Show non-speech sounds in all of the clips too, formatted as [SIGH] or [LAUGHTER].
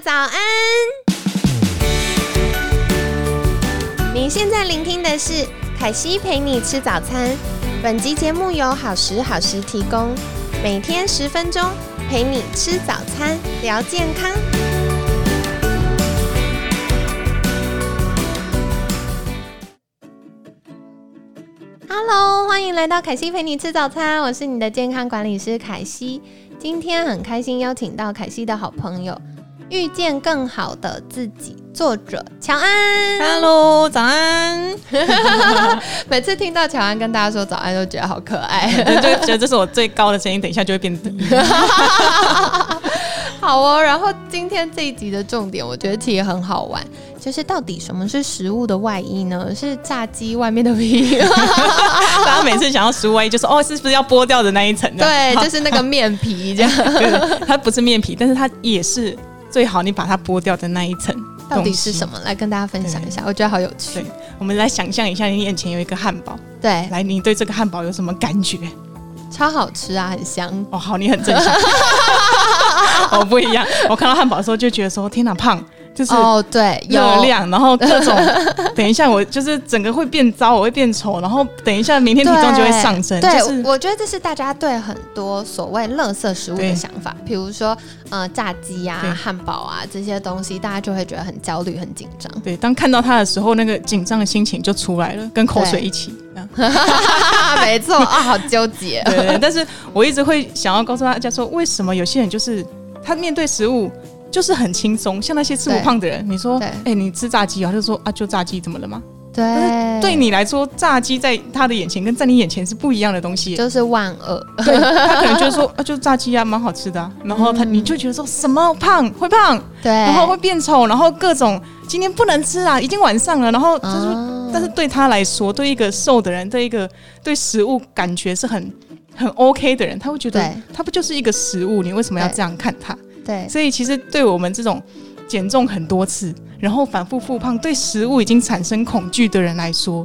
早安！你现在聆听的是凯西陪你吃早餐。本集节目由好时好时提供，每天十分钟陪你吃早餐，聊健康。Hello，欢迎来到凯西陪你吃早餐，我是你的健康管理师凯西。今天很开心邀请到凯西的好朋友。遇见更好的自己，作者乔安。Hello，早安。[LAUGHS] 每次听到乔安跟大家说早安，都觉得好可爱，[LAUGHS] 就觉得这是我最高的声音，等一下就会变低。[LAUGHS] 好哦，然后今天这一集的重点，我觉得其实很好玩，就是到底什么是食物的外衣呢？是炸鸡外面的皮。大家每次想要食物外衣，就说哦，是不是要剥掉的那一层？对，就是那个面皮这样。它不是面皮，但是它也是。最好你把它剥掉的那一层到底是什么？来跟大家分享一下，我觉得好有趣。我们来想象一下，你眼前有一个汉堡，对，来，你对这个汉堡有什么感觉？超好吃啊，很香。哦，好，你很正常。我 [LAUGHS] 不一样，我看到汉堡的时候就觉得说，天哪，胖。就是哦，对，热量，然后各种，[LAUGHS] 等一下我就是整个会变糟，我会变丑，然后等一下明天体重就会上升。对，我觉得这是大家对很多所谓垃圾食物的想法，比如说呃炸鸡啊、汉堡啊这些东西，大家就会觉得很焦虑、很紧张。对，当看到它的时候，那个紧张的心情就出来了，跟口水一起。[LAUGHS] 没错啊，好纠结。对，但是我一直会想要告诉大家说，为什么有些人就是他面对食物。就是很轻松，像那些吃不胖的人，你说，哎，你吃炸鸡啊，就说啊，就炸鸡怎么了吗？对，但是对你来说，炸鸡在他的眼前跟在你眼前是不一样的东西，就是万恶。[LAUGHS] 对他可能就是说啊，就炸鸡啊，蛮好吃的。然后他你就觉得说什么胖会胖，对，然后会变丑，然后各种今天不能吃啊，已经晚上了。然后就是，但是对他来说，对一个瘦的人，对一个对食物感觉是很很 OK 的人，他会觉得他不就是一个食物？你为什么要这样看他？对，所以其实对我们这种减重很多次，然后反复复胖，对食物已经产生恐惧的人来说，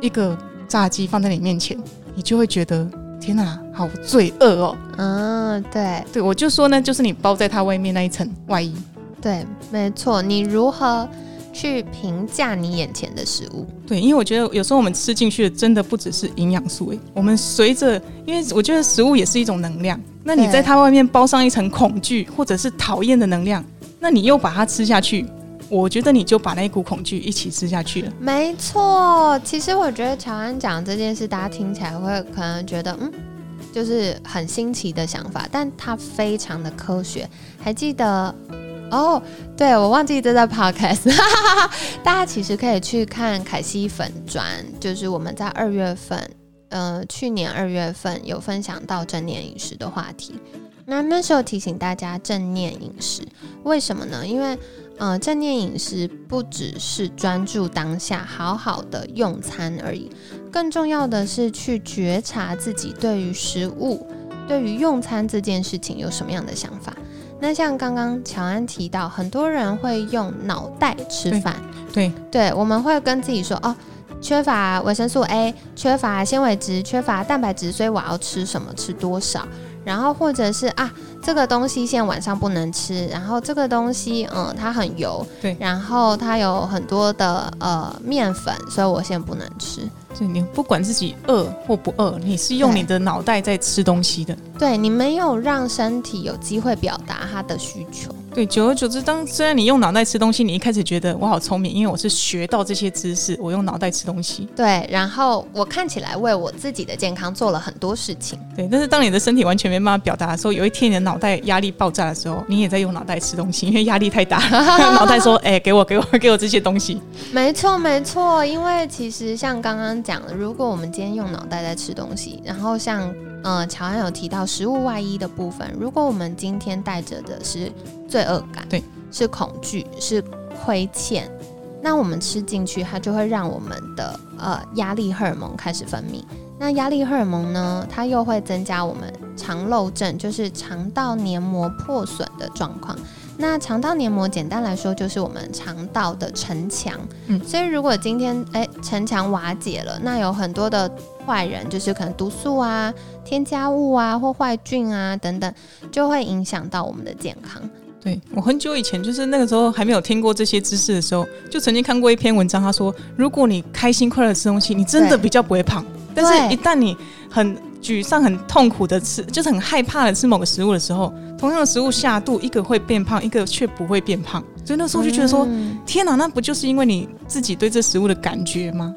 一个炸鸡放在你面前，你就会觉得天哪，好罪恶哦。嗯，对，对我就说呢，就是你包在它外面那一层外衣。对，没错。你如何去评价你眼前的食物？对，因为我觉得有时候我们吃进去的真的不只是营养素诶，我们随着，因为我觉得食物也是一种能量。那你在它外面包上一层恐惧或者是讨厌的能量，那你又把它吃下去，我觉得你就把那一股恐惧一起吃下去了。没错，其实我觉得乔安讲这件事，大家听起来会可能觉得，嗯，就是很新奇的想法，但它非常的科学。还记得哦？对我忘记这在 podcast，[LAUGHS] 大家其实可以去看凯西粉砖，就是我们在二月份。呃，去年二月份有分享到正念饮食的话题，那那时候提醒大家正念饮食，为什么呢？因为呃，正念饮食不只是专注当下，好好的用餐而已，更重要的是去觉察自己对于食物、对于用餐这件事情有什么样的想法。那像刚刚乔安提到，很多人会用脑袋吃饭，对对，我们会跟自己说哦。缺乏维生素 A，缺乏纤维质，缺乏蛋白质，所以我要吃什么？吃多少？然后或者是啊，这个东西现在晚上不能吃，然后这个东西嗯，它很油，对，然后它有很多的呃面粉，所以我现在不能吃。对你不管自己饿或不饿，你是用你的脑袋在吃东西的。对你没有让身体有机会表达它的需求。对，久而久之，当虽然你用脑袋吃东西，你一开始觉得我好聪明，因为我是学到这些知识，我用脑袋吃东西。对，然后我看起来为我自己的健康做了很多事情。对，但是当你的身体完全没办法表达的时候，有一天你的脑袋压力爆炸的时候，你也在用脑袋吃东西，因为压力太大，[LAUGHS] 脑袋说：“哎，给我，给我，给我这些东西。”没错，没错，因为其实像刚刚讲的，如果我们今天用脑袋在吃东西，然后像。嗯，乔安有提到食物外衣的部分。如果我们今天带着的是罪恶感，对，是恐惧，是亏欠，那我们吃进去，它就会让我们的呃压力荷尔蒙开始分泌。那压力荷尔蒙呢，它又会增加我们肠漏症，就是肠道黏膜破损的状况。那肠道黏膜简单来说就是我们肠道的城墙，嗯，所以如果今天哎城墙瓦解了，那有很多的坏人，就是可能毒素啊、添加物啊或坏菌啊等等，就会影响到我们的健康。对我很久以前，就是那个时候还没有听过这些知识的时候，就曾经看过一篇文章，他说，如果你开心快乐吃东西，你真的比较不会胖。但是，一旦你很沮丧、很痛苦的吃，就是很害怕的吃某个食物的时候，同样的食物下肚，一个会变胖，一个却不会变胖。所以那时候就觉得说，天哪，那不就是因为你自己对这食物的感觉吗？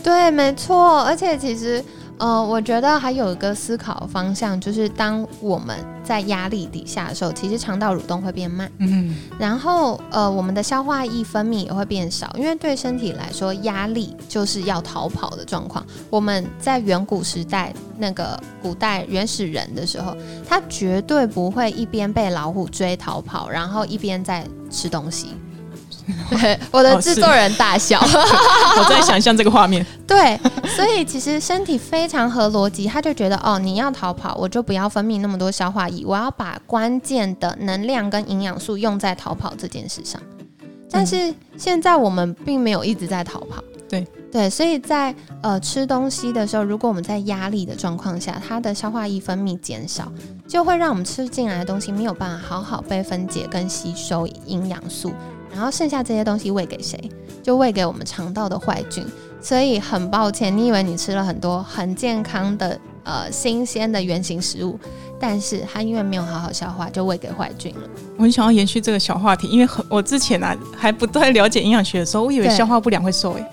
对，没错。而且其实。呃，我觉得还有一个思考方向，就是当我们在压力底下的时候，其实肠道蠕动会变慢，嗯，然后呃，我们的消化液分泌也会变少，因为对身体来说，压力就是要逃跑的状况。我们在远古时代那个古代原始人的时候，他绝对不会一边被老虎追逃跑，然后一边在吃东西。对，[LAUGHS] 我的制作人大笑，[LAUGHS] 我在想象这个画面。[LAUGHS] 对，所以其实身体非常合逻辑，他就觉得哦，你要逃跑，我就不要分泌那么多消化液，我要把关键的能量跟营养素用在逃跑这件事上。但是现在我们并没有一直在逃跑，对对，所以在呃吃东西的时候，如果我们在压力的状况下，它的消化液分泌减少，就会让我们吃进来的东西没有办法好好被分解跟吸收营养素。然后剩下这些东西喂给谁？就喂给我们肠道的坏菌。所以很抱歉，你以为你吃了很多很健康的呃新鲜的原型食物，但是它因为没有好好消化，就喂给坏菌了。我很想要延续这个小话题，因为很我之前啊还不太了解营养学的时候，我以为消化不良会瘦诶。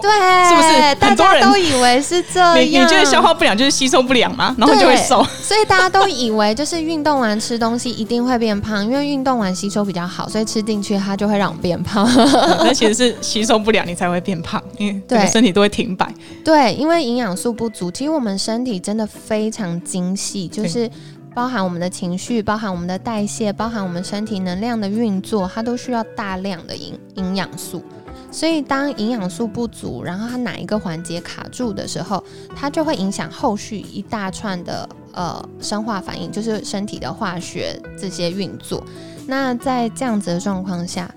对，是不是大家都以为是 [LAUGHS] 这样？你你觉得消化不良就是吸收不良吗？然后就会瘦。[LAUGHS] 所以大家都以为就是运动完吃东西一定会变胖，因为运动完吸收比较好，所以吃进去它就会让我变胖。[LAUGHS] 那其实是吸收不良，你才会变胖，因为对身体都会停摆。对，因为营养素不足。其实我们身体真的非常精细，就是包含我们的情绪，包含我们的代谢，包含我们身体能量的运作，它都需要大量的营营养素。所以，当营养素不足，然后它哪一个环节卡住的时候，它就会影响后续一大串的呃生化反应，就是身体的化学这些运作。那在这样子的状况下，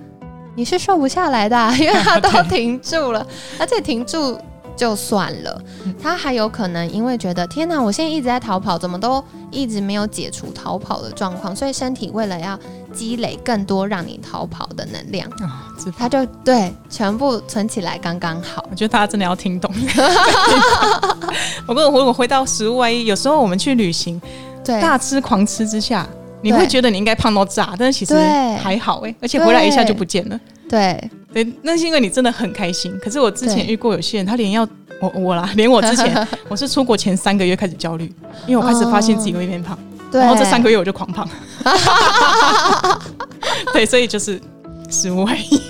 你是瘦不下来的，[LAUGHS] 因为它都停住了，而且停住。就算了，他还有可能因为觉得天哪，我现在一直在逃跑，怎么都一直没有解除逃跑的状况，所以身体为了要积累更多让你逃跑的能量啊，他就对全部存起来刚刚好。我觉得大家真的要听懂。[LAUGHS] [LAUGHS] 我跟我我回到食物外衣，有时候我们去旅行，对大吃狂吃之下，你会觉得你应该胖到炸，但是其实还好哎，而且回来一下就不见了。对。对，那是因为你真的很开心。可是我之前遇过有些人，他连要我我啦，连我之前 [LAUGHS] 我是出国前三个月开始焦虑，因为我开始发现自己会变胖，然后这三个月我就狂胖。[LAUGHS] 对，所以就是食物而已。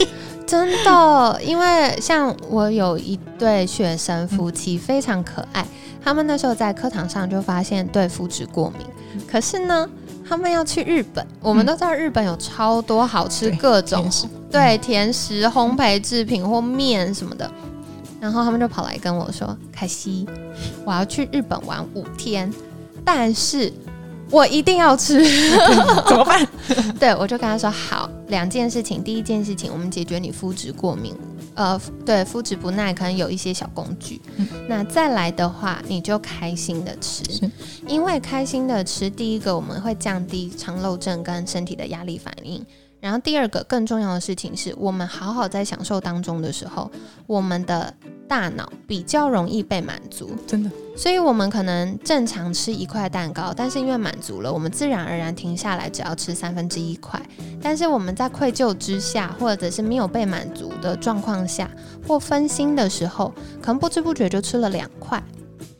真的，因为像我有一对学生夫妻非常可爱，他们那时候在课堂上就发现对麸质过敏，可是呢。他们要去日本，我们都知道日本有超多好吃各种对甜食、烘焙制品或面什么的，然后他们就跑来跟我说：“凯西，我要去日本玩五天，但是我一定要吃，[LAUGHS] 怎么办？” [LAUGHS] 对我就跟他说：“好，两件事情，第一件事情，我们解决你肤质过敏。”呃，对，肤质不耐可能有一些小工具。那再来的话，你就开心的吃，因为开心的吃，第一个我们会降低肠漏症跟身体的压力反应。然后第二个更重要的事情是，我们好好在享受当中的时候，我们的大脑比较容易被满足，真的。所以，我们可能正常吃一块蛋糕，但是因为满足了，我们自然而然停下来，只要吃三分之一块。但是我们在愧疚之下，或者是没有被满足的状况下，或分心的时候，可能不知不觉就吃了两块。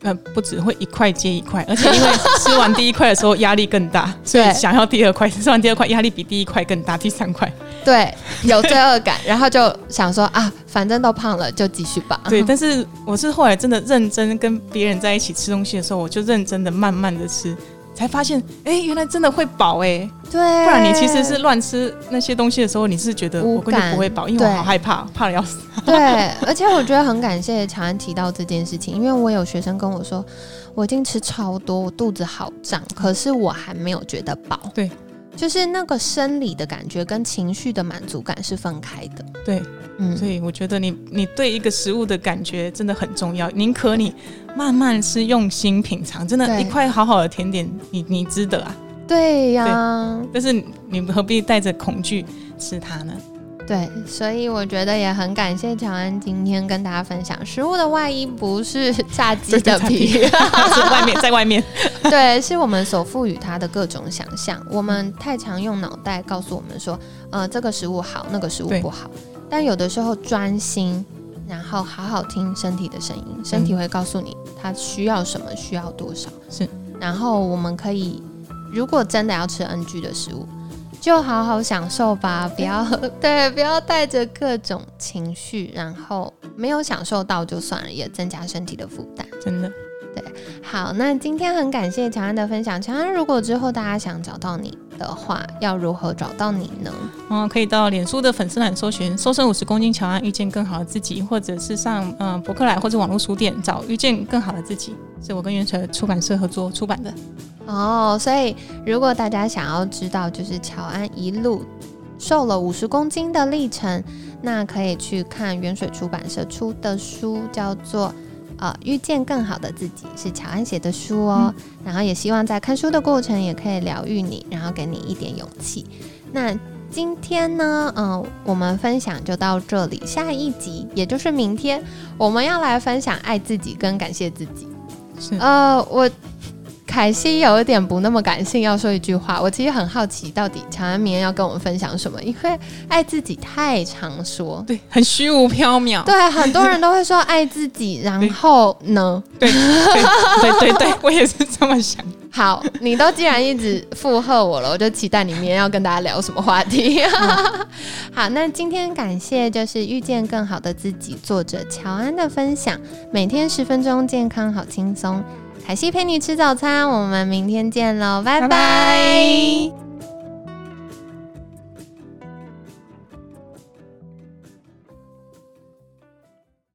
呃，不只会一块接一块，[LAUGHS] 而且因为吃完第一块的时候压力更大，所以想要第二块。吃完第二块压力比第一块更大，第三块对有罪恶感，然后就想说啊，反正都胖了，就继续吧。[LAUGHS] 对，但是我是后来真的认真跟别人在一起吃东西的时候，我就认真的慢慢的吃。才发现，哎，原来真的会饱哎！对，不然你其实是乱吃那些东西的时候，你是觉得我根本不会饱，因为我好害怕，怕的要死。对，而且我觉得很感谢乔安提到这件事情，因为我有学生跟我说，我已经吃超多，我肚子好胀，可是我还没有觉得饱。对。就是那个生理的感觉跟情绪的满足感是分开的，对，嗯，所以我觉得你你对一个食物的感觉真的很重要，宁可你慢慢吃，用心品尝，真的，一块好好的甜点，你你值得啊。对呀，但是你何必带着恐惧吃它呢？对，所以我觉得也很感谢乔安今天跟大家分享，食物的外衣不是 [LAUGHS] 炸鸡的皮，[LAUGHS] 是外面在外面，[LAUGHS] 对，是我们所赋予它的各种想象。我们太常用脑袋告诉我们说，呃，这个食物好，那个食物不好。但有的时候专心，然后好好听身体的声音，身体会告诉你它需要什么，需要多少。是，然后我们可以，如果真的要吃 NG 的食物。就好好享受吧，不要 [LAUGHS] 对，不要带着各种情绪，然后没有享受到就算了，也增加身体的负担。真的，对。好，那今天很感谢乔安的分享。乔安，如果之后大家想找到你的话，要如何找到你呢？嗯，可以到脸书的粉丝栏搜寻“瘦身五十公斤乔安遇见更好的自己”，或者是上嗯博客来或者网络书店找“遇见更好的自己”，是我跟元水出版社合作出版的。哦，所以如果大家想要知道，就是乔安一路瘦了五十公斤的历程，那可以去看远水出版社出的书，叫做《呃遇见更好的自己》，是乔安写的书哦。然后也希望在看书的过程，也可以疗愈你，然后给你一点勇气。那今天呢，嗯，我们分享就到这里，下一集也就是明天，我们要来分享爱自己跟感谢自己。是，呃，我。凯西有一点不那么感性，要说一句话。我其实很好奇，到底乔安明天要跟我们分享什么？因为爱自己太常说，对，很虚无缥缈。对，很多人都会说爱自己，然后呢？对，对，对，对，我也是这么想。好，你都既然一直附和我了，我就期待你明天要跟大家聊什么话题。好，那今天感谢就是遇见更好的自己作者乔安的分享，每天十分钟，健康好轻松。海西陪你吃早餐，我们明天见喽，拜拜。